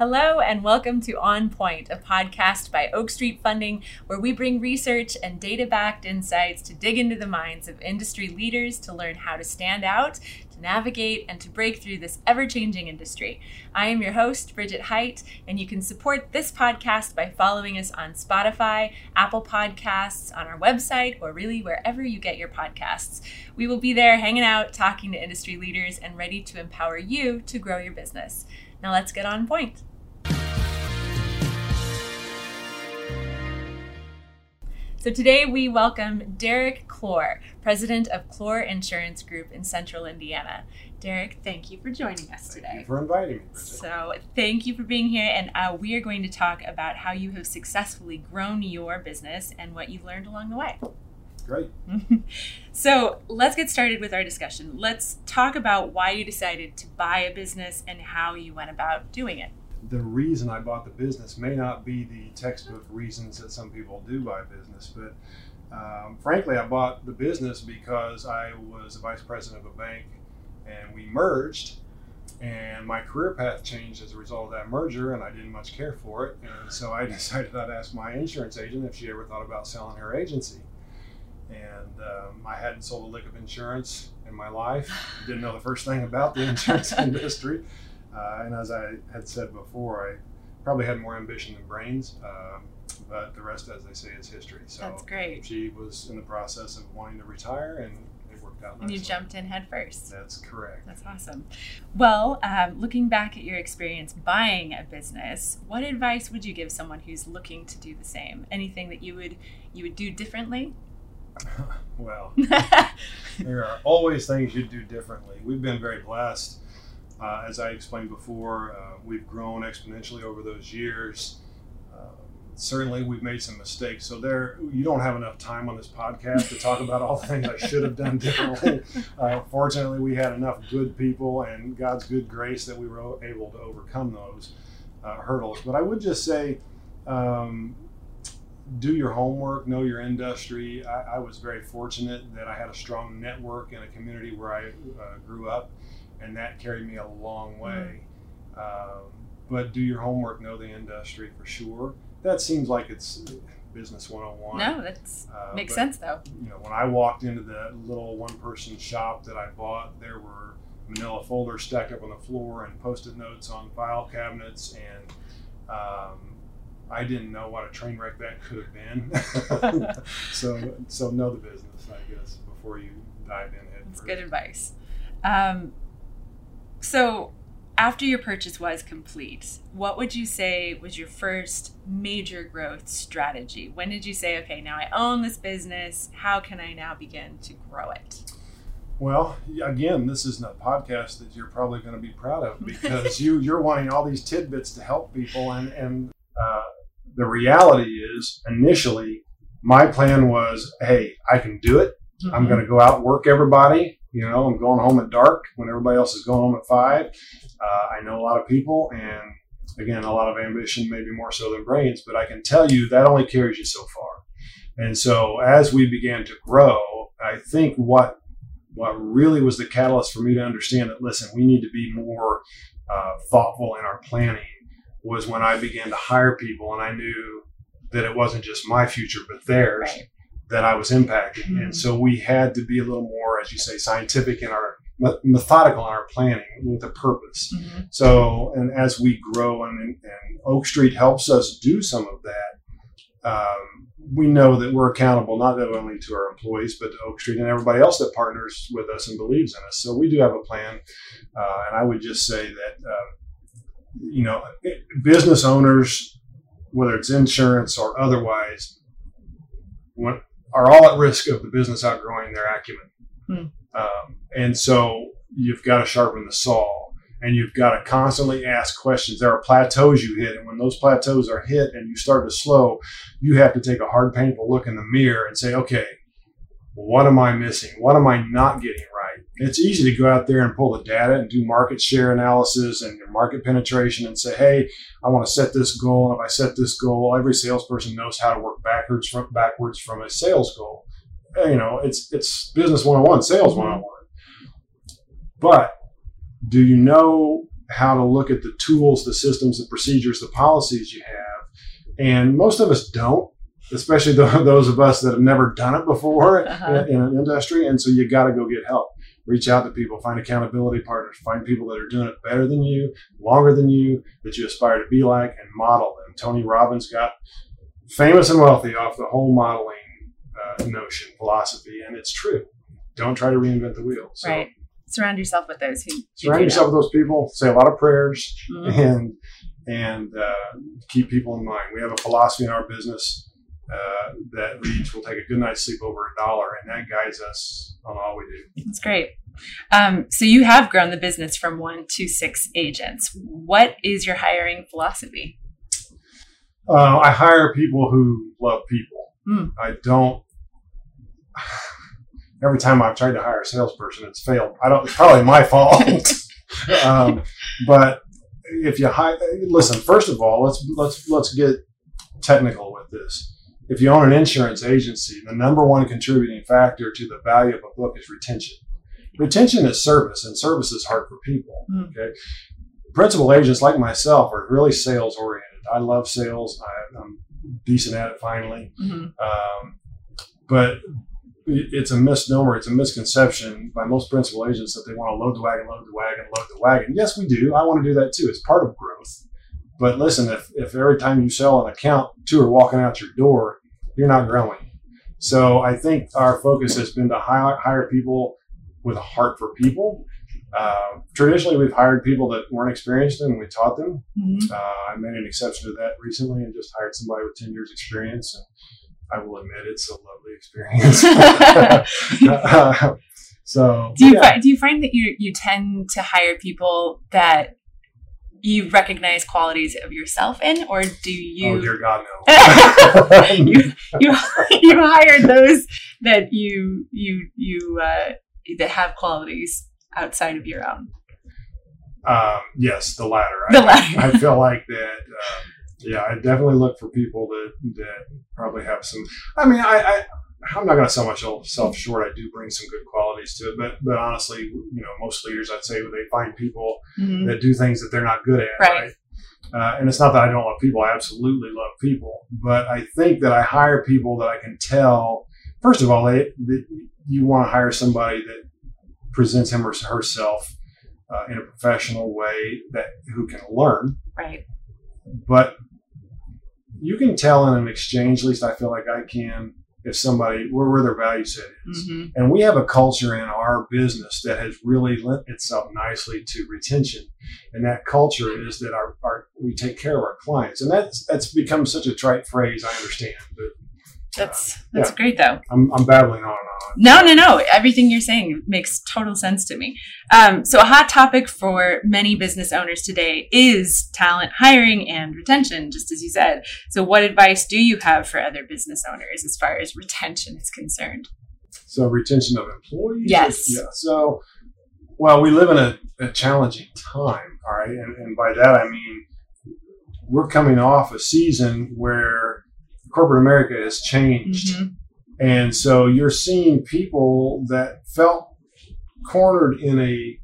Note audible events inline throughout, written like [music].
Hello, and welcome to On Point, a podcast by Oak Street Funding, where we bring research and data backed insights to dig into the minds of industry leaders to learn how to stand out, to navigate, and to break through this ever changing industry. I am your host, Bridget Height, and you can support this podcast by following us on Spotify, Apple Podcasts, on our website, or really wherever you get your podcasts. We will be there hanging out, talking to industry leaders, and ready to empower you to grow your business. Now let's get on point. So today we welcome Derrick Clore, president of Clore Insurance Group in Central Indiana. Derrick, thank you for joining us today. Thank you for inviting me. Bridget. So, thank you for being here, and uh, we are going to talk about how you have successfully grown your business and what you've learned along the way. Great. [laughs] so, let's get started with our discussion. Let's talk about why you decided to buy a business and how you went about doing it the reason I bought the business may not be the textbook reasons that some people do buy business, but um, frankly, I bought the business because I was a vice president of a bank and we merged, and my career path changed as a result of that merger, and I didn't much care for it. And so I [laughs] decided I'd ask my insurance agent if she ever thought about selling her agency. And um, I hadn't sold a lick of insurance in my life, [sighs] didn't know the first thing about the insurance [laughs] industry. Uh, and as I had said before, I probably had more ambition than brains. Um, but the rest, as they say, is history. So That's great. She was in the process of wanting to retire, and it worked out. And you jumped in head first. That's correct. That's awesome. Well, um, looking back at your experience buying a business, what advice would you give someone who's looking to do the same? Anything that you would you would do differently? [laughs] [laughs] well, [laughs] there are always things you'd do differently. We've been very blessed uh, as I explained before, uh, we've grown exponentially over those years. Uh, certainly, we've made some mistakes. So there, you don't have enough time on this podcast to talk about all the things I should have done differently. [laughs] Uh, fortunately, we had enough good people and God's good grace that we were able to overcome those uh, hurdles. But I would just say. Um, do your homework, know your industry. I, I, was very fortunate that I had a strong network in a community where I uh, grew up and that carried me a long mm-hmm. way. Um, but do your homework, know the industry for sure. That seems like it's business 101. No, that uh, makes but, sense though. You know, when I walked into the little one-person shop that I bought, there were manila folders stacked up on the floor and post-it notes on file cabinets and um, I didn't know what a train wreck that could have been. [laughs] [laughs] so, so know the business, I guess, before you dive in. That's first. good advice. Um, so, after your purchase was complete, what would you say was your first major growth strategy? When did you say, okay, now I own this business, how can I now begin to grow it? Well, again, this isn't a podcast that you're probably going to be proud of because you you're wanting all these tidbits to help people, and and uh, the reality is initially my plan was, hey, I can do it. Mm-hmm. I'm going to go out and work everybody. You know, I'm going home at dark when everybody else is going home at five. Uh, I know a lot of people, and again, a lot of ambition, maybe more so than brains, but I can tell you that only carries you so far. And so, as we began to grow, I think what what really was the catalyst for me to understand that listen, we need to be more uh, thoughtful in our planning was when I began to hire people, and I knew that it wasn't just my future but theirs. Right that I was impacting. Mm-hmm. And so we had to be a little more, as you say, scientific in our methodical in our planning with a purpose. Mm-hmm. So, and as we grow and, and, Oak Street helps us do some of that, um, we know that we're accountable not only to our employees, but to Oak Street and everybody else that partners with us and believes in us. So we do have a plan. Uh, and I would just say that, uh, you know, business owners, whether it's insurance or otherwise, when, are all at risk of the business outgrowing their acumen. Hmm. Um, and so you've got to sharpen the saw and you've got to constantly ask questions. There are plateaus you hit, and when those plateaus are hit and you start to slow, you have to take a hard, painful look in the mirror and say, okay, what am I missing? What am I not getting? It's easy to go out there and pull the data and do market share analysis and market penetration and say, hey, I want to set this goal. And if I set this goal, every salesperson knows how to work backwards from backwards from a sales goal. You know, it's it's business 101, sales 101. But do you know how to look at the tools, the systems, the procedures, the policies you have. And most of us don't, especially [laughs] those of us that have never done it before [laughs] uh-huh. in, in an industry. And so you got to go get help. Reach out to people, find accountability partners, find people that are doing it better than you, longer than you, that you aspire to be like, and model them. Tony Robbins got famous and wealthy off the whole modeling uh, notion, philosophy, and it's true. Don't try to reinvent the wheel. So, right surround yourself with those who surround yourself know. with those people. Say a lot of prayers mm-hmm. and and uh, keep people in mind. We have a philosophy in our business uh, that reads, "We'll take a good night's sleep over a dollar," and that guides us on all we do. That's great. Um, so you have grown the business from one to six agents. What is your hiring philosophy? Uh, I hire people who love people. Mm. I don't [sighs] every time I've tried to hire a salesperson, it's failed. I don't. It's probably my fault. [laughs] um, but if you hire, listen. First of all, let's let's let's get technical with this. If you own an insurance agency, the number one contributing factor to the value of a book is retention. Retention is service, and service is hard for people. Mm. Okay, principal agents like myself are really sales oriented. I love sales. I, am decent at it finally. Mm-hmm. Um, but it's a misnomer, it's a misconception by most principal agents that they want to load the wagon, load the wagon, load the wagon. Yes, we do. I want to do that too. It's part of growth. But listen, if, if every time you sell an account, two are walking out your door, you're not growing. So I think our focus has been to hire, hire people with a heart for people. Uh, traditionally, we've hired people that weren't experienced and we taught them. Mm-hmm. Uh, I made an exception to that recently and just hired somebody with 10 years experience. And I will admit it's a lovely experience. uh, [laughs] [laughs] so do you yeah. find, do you find that you you tend to hire people that you recognize qualities of yourself in, or do you? Oh dear God, no. [laughs] you [laughs] you you hire those that you you you uh, that have qualities outside of your own. Um, yes, the latter. The latter. I, I feel like that. Um, yeah, I definitely look for people that that probably have some. I mean, I, I I'm not going to sell myself short. I do bring some good qualities to it, but but honestly, you know, most leaders I'd say they find people mm-hmm. that do things that they're not good at, right? right? Uh, and it's not that I don't love people. I absolutely love people, but I think that I hire people that I can tell. First of all, they, they you want to hire somebody that presents him or herself uh, in a professional way that who can learn, right? But you can tell in an exchange, at least I feel like I can, if somebody where, where their value set is. Mm-hmm. And we have a culture in our business that has really lent itself nicely to retention. And that culture is that our, our we take care of our clients. And that's that's become such a trite phrase, I understand. But that's that's yeah. great though. I'm, I'm babbling on. No, no, no. Everything you're saying makes total sense to me. Um, so a hot topic for many business owners today is talent hiring and retention, just as you said. So what advice do you have for other business owners as far as retention is concerned? So retention of employees? Yes. Yeah. So well, we live in a, a challenging time, all right? And, and by that I mean we're coming off a season where corporate America has changed. Mm-hmm. And so you're seeing people that felt cornered in a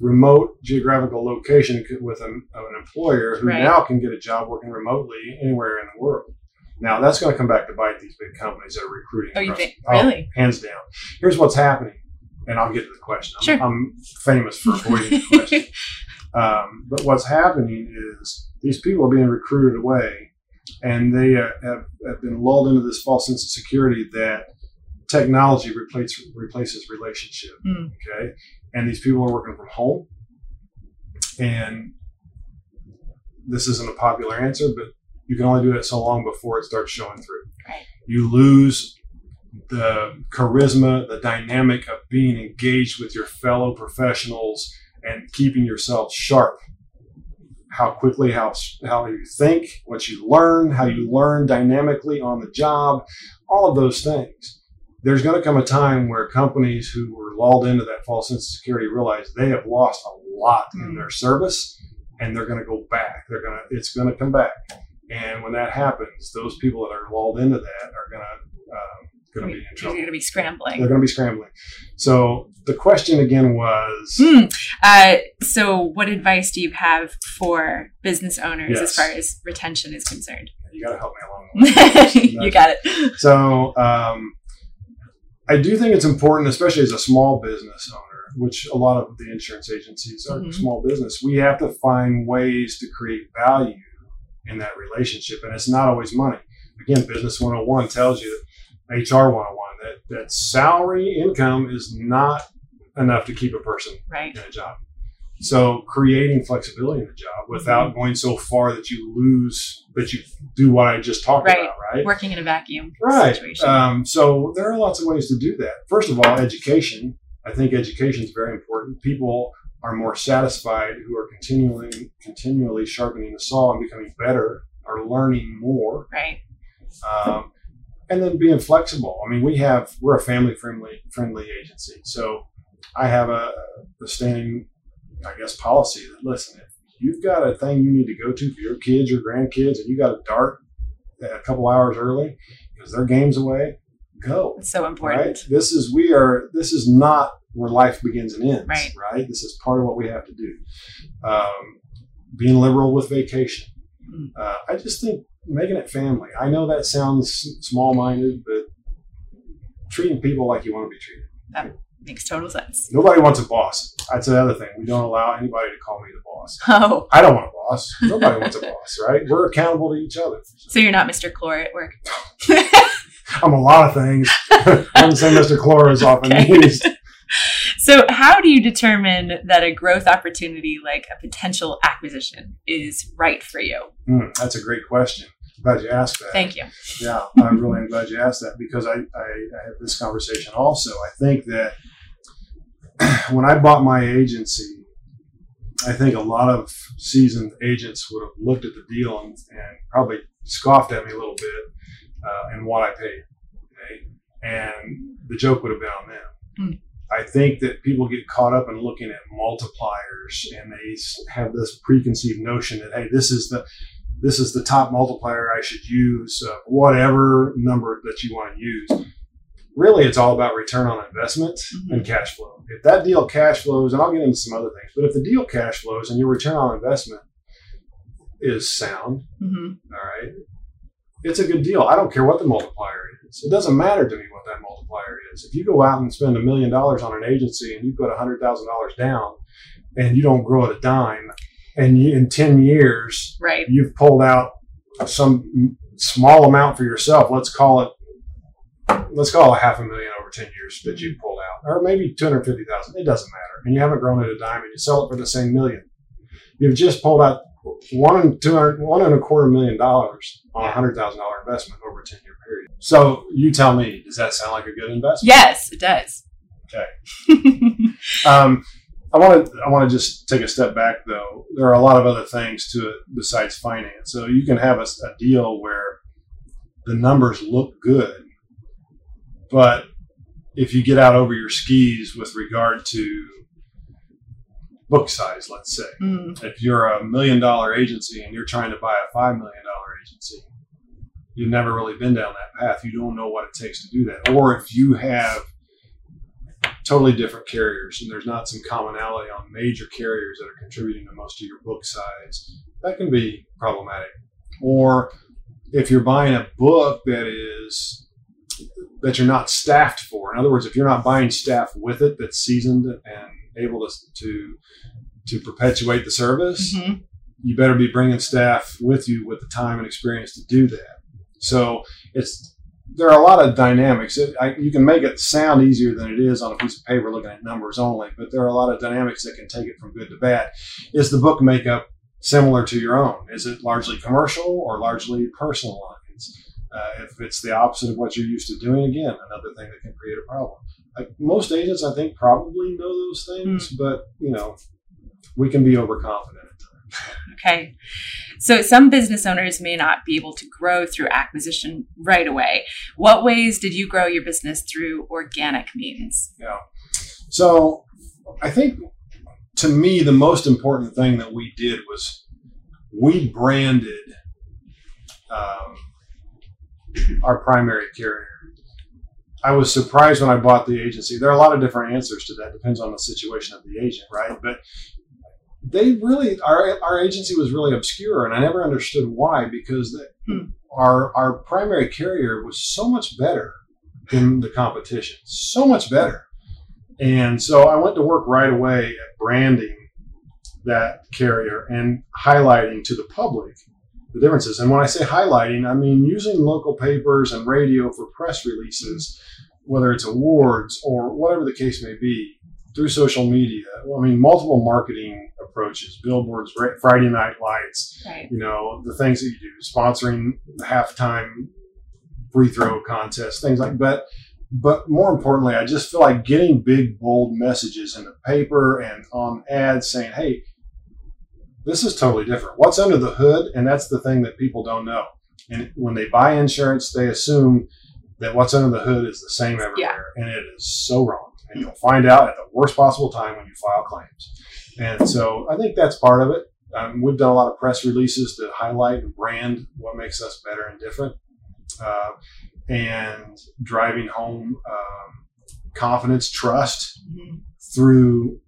remote geographical location with an, an employer who right. now can get a job working remotely anywhere in the world. Now that's going to come back to bite these big companies that are recruiting. Oh, you think? Really? Oh, hands down. Here's what's happening, and I'll get to the question. I'm, sure. I'm famous for avoiding the question. [laughs] Um, but what's happening is these people are being recruited away and they uh, have, have, been lulled into this false sense of security that technology replaces replaces relationship. Mm. Okay, and these people are working from home, and this isn't a popular answer, but you can only do it so long before it starts showing through. Right. You lose the charisma, the dynamic of being engaged with your fellow professionals and keeping yourself sharp how quickly how how you think, what you learn, how you learn dynamically on the job, all of those things. There's going to come a time where companies who were lulled into that false sense of security realize they have lost a lot in mm. their service, and they're going to go back. They're going to it's going to come back, and when that happens, those people that are lulled into that are going to going to be in You're going to be scrambling. They're going to be scrambling. So the question again was Hmm. Uh, so, what advice do you have for business owners as far as retention is concerned? you got to help me along the way. [laughs] you got it. So um, I do think it's important, especially as a small business owner, which a lot of the insurance agencies are Mhm. small business. We have to find ways to create value in that relationship, and it's not always money. Again, Business 101 tells you, HR 101, that, that salary income is not enough to keep a person Right. in a job. So creating flexibility in the job without going so far that you lose, that you do what I just talked Right. about, right? Working in a vacuum Right. situation. Um, so there are lots of ways to do that. First of all, education. I think education is very important. People are more satisfied who are continually continually sharpening the saw and becoming better, are learning more, right. um, and then being flexible. I mean, we have we're a family friendly friendly agency, so I have a, a standing, I guess, policy that listen, if you've got a thing you need to go to for your kids or grandkids, and you got to dart a couple hours early because their game's away, go. It's so important. Right. This is we are. This is not where life begins and ends. Right. Right. This is part of what we have to do. Um, being liberal with vacation. Mm. Uh, I just think making it family. I know that sounds small minded, but treating people like you want to be treated. That makes total sense. Nobody wants a boss. That's the other thing. We don't allow anybody to call me the boss. [laughs] Oh, I don't want a boss. Nobody wants a boss, right? We're accountable to each other. so you're not Mr. Clore at work. [laughs] I'm a lot of things. [laughs] I'm the same Mr. Clore is often Okay. used. So, how do you determine that a growth opportunity like a potential acquisition is right for you? Hmm, that's a great question. Glad you asked that. Thank you. Yeah, I'm really am glad you asked that because I, I, I had this conversation also. I think that [clears throat] when I bought my agency, I think a lot of seasoned agents would have looked at the deal and, and probably scoffed at me a little bit uh, and what I paid. Okay? And the joke would have been on them. Hmm. I think that people get caught up in looking at multipliers and they have this preconceived notion that, hey, this is the this is the top multiplier I should use, uh, whatever number that you want to use. Really, it's all about return on investment Mhm. and cash flow. If that deal cash flows, and I'll get into some other things, but if the deal cash flows and your return on investment is sound, hmm all right, it's a good deal. I don't care what the multiplier is. It doesn't matter to me what that multiplier is. If you go out and spend a million dollars on an agency and you put a hundred thousand dollars down and you don't grow at a dime, and you, in ten years Right. you've pulled out some small amount for yourself. Let's call it, let's call it half a million over 10 years that you pulled out, or maybe 250,000. It doesn't matter. And you haven't grown it a dime and you sell it for the same million. You've just pulled out one and two hundred, one and a quarter million dollars on a hundred thousand dollar investment over a 10 year period. So you tell me, does that sound like a good investment? Yes, it does. Okay. [laughs] Um, I want to I want to just take a step back though. There are a lot of other things to it besides finance. So you can have a, a deal where the numbers look good, but if you get out over your skis with regard to book size, let's say, Mm, if you're a million dollar agency and you're trying to buy a five million dollar agency, you've never really been down that path. You don't know what it takes to do that. Or if you have totally different carriers and there's not some commonality on major carriers that are contributing to most of your book size, that can be problematic. Or if you're buying a book that is that you're not staffed for. In other words, if you're not buying staff with it that's seasoned and able to to, to perpetuate the service, mhm. you better be bringing staff with you with the time and experience to do that. So it's there are a lot of dynamics. It, I, you can make it sound easier than it is on a piece of paper looking at numbers only, but there are a lot of dynamics that can take it from good to bad. Is the book makeup similar to your own? Is it largely commercial or largely personal lines? Uh, if it's the opposite of what you're used to doing, again, another thing that can create a problem. Like most agents, I think, probably know those things, but you know, we can be overconfident at times. [laughs] Okay. So some business owners may not be able to grow through acquisition right away. What ways did you grow your business through organic means? Yeah. So I think to me, the most important thing that we did was we branded um, our primary carrier. I was surprised when I bought the agency. There are a lot of different answers to that. Depends on the situation of the agent, right? But they really our our agency was really obscure, and I never understood why because hmm. our our primary carrier was so much better than the competition, so much better. And so I went to work right away at branding that carrier and highlighting to the public the differences. And when I say highlighting, I mean using local papers and radio for press releases, whether it's awards or whatever the case may be, through social media. I mean, multiple marketing approaches, billboards, Friday night lights, right. you know, the things that you do, sponsoring halftime free throw contests, things like that. But more importantly, I just feel like getting big, bold messages in the paper and on ads saying, hey, this is totally different. What's under the hood? And that's the thing that people don't know. And when they buy insurance, they assume that what's under the hood is the same everywhere. Yeah. And it is so wrong. And you'll find out at the worst possible time when you file claims. And so I think that's part of it. Um, we've done a lot of press releases to highlight and brand what makes us better and different. Uh, and driving home um, confidence, trust mm-hmm. through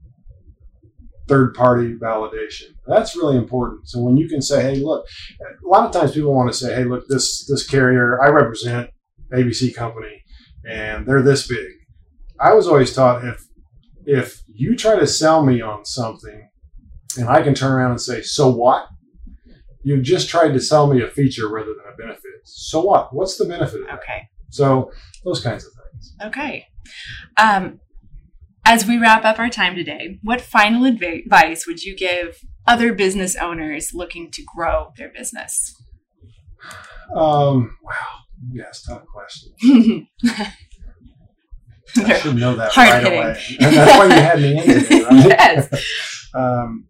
third party validation. That's really important. So when you can say, hey, look, a lot of times people want to say, hey, look, this this carrier I represent ABC company and they're this big. I was always taught if if you try to sell me on something and I can turn around and say, so what? You've just tried to sell me a feature rather than a benefit. So what? What's the benefit? okay. So those kinds of things. Okay. Um, as we wrap up our time today, what final advice would you give other business owners looking to grow their business? Um, wow, yes, tough question. [laughs] [laughs] I should know that right hitting. away. And that's why you had me in today, [laughs] right? yes. um,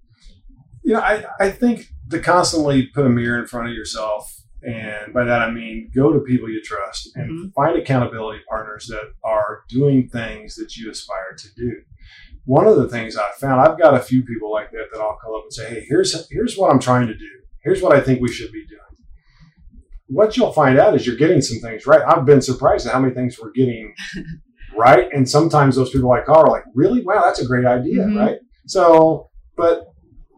you know, I, I think to constantly put a mirror in front of yourself, and by that I mean go to people you trust and mm-hmm. find accountability partners that are doing things that you aspire to do. One of the things I found, I've got a few people like that that I'll call up and say, "Hey, here's here's what I'm trying to do. Here's what I think we should be doing." What you'll find out is you're getting some things right. I've been surprised at how many things we're getting [laughs] right, and sometimes those people I call are like, "Really? Wow, that's a great idea!" Mm-hmm. Right? So, but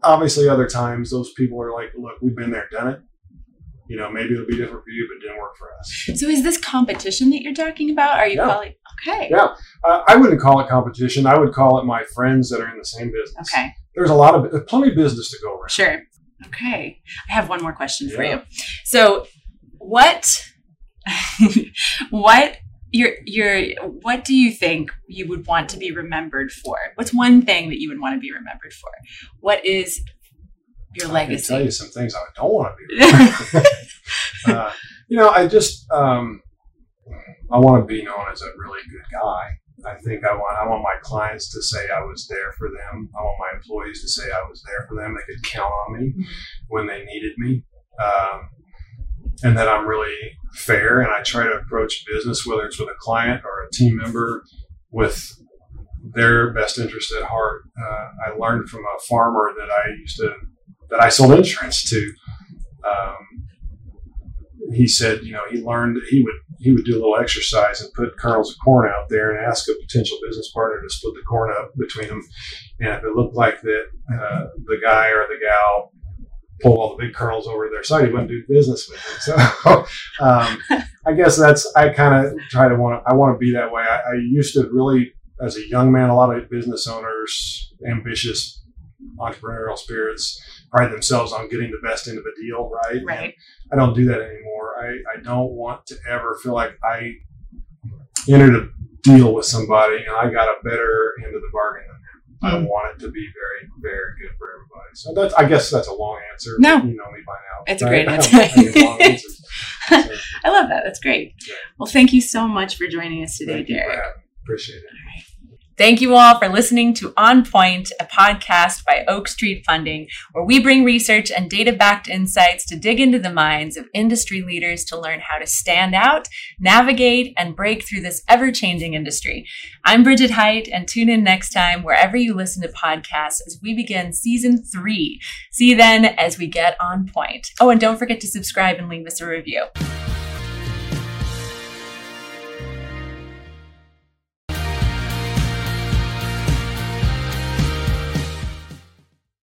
obviously other times those people are like, look, we've been there, done it. You know, maybe it'll be different for you, but it didn't work for us. So is this competition that you're talking about? Are you yeah. calling? Okay. Yeah. Uh, I wouldn't call it competition. I would call it my friends that are in the same business. Okay. There's a lot of, plenty of business to go around. Sure. Okay. I have one more question yeah. for you. So what, [laughs] what your your what do you think you would want to be remembered for? What's one thing that you would want to be remembered for? What is your legacy? I can tell you some things I don't want to be. [laughs] uh, you know, I just um, I want to be known as a really good guy. I think I want I want my clients to say I was there for them. I want my employees to say I was there for them. They could count on me mm-hmm. when they needed me. Um, and that I'm really fair and I try to approach business, whether it's with a client or a team member, with their best interest at heart. Uh, I learned from a farmer that I used to that I sold insurance to. Um, he said, you know, he learned he would he would do a little exercise and put kernels of corn out there and ask a potential business partner to split the corn up between them. And if it looked like that uh, the guy or the gal pull all the big kernels over to their side. He wouldn't do business with them. So [laughs] um, I guess that's I kind of try to want to I want to be that way. I, I, used to really, as a young man, a lot of business owners, ambitious entrepreneurial spirits, pride themselves on getting the best end of a deal. Right. Right. And I don't do that anymore. I, I don't want to ever feel like I entered a deal with somebody and I got a better end of the bargain I mm-hmm. want it to be very, very good for everybody. So that's, I guess that's a long answer. No, you know me by now. It's a great [laughs] answer. I, [laughs] so, I love that. That's great. Yeah. Well, thank you so much for joining us today, thank Derrick. Appreciate it. Thank you all for listening to On Point, a podcast by Oak Street Funding, where we bring research and data backed insights to dig into the minds of industry leaders to learn how to stand out, navigate, and break through this ever changing industry. I'm Bridget Height, and tune in next time wherever you listen to podcasts as we begin season three. See you then as we get on point. Oh, and don't forget to subscribe and leave us a review.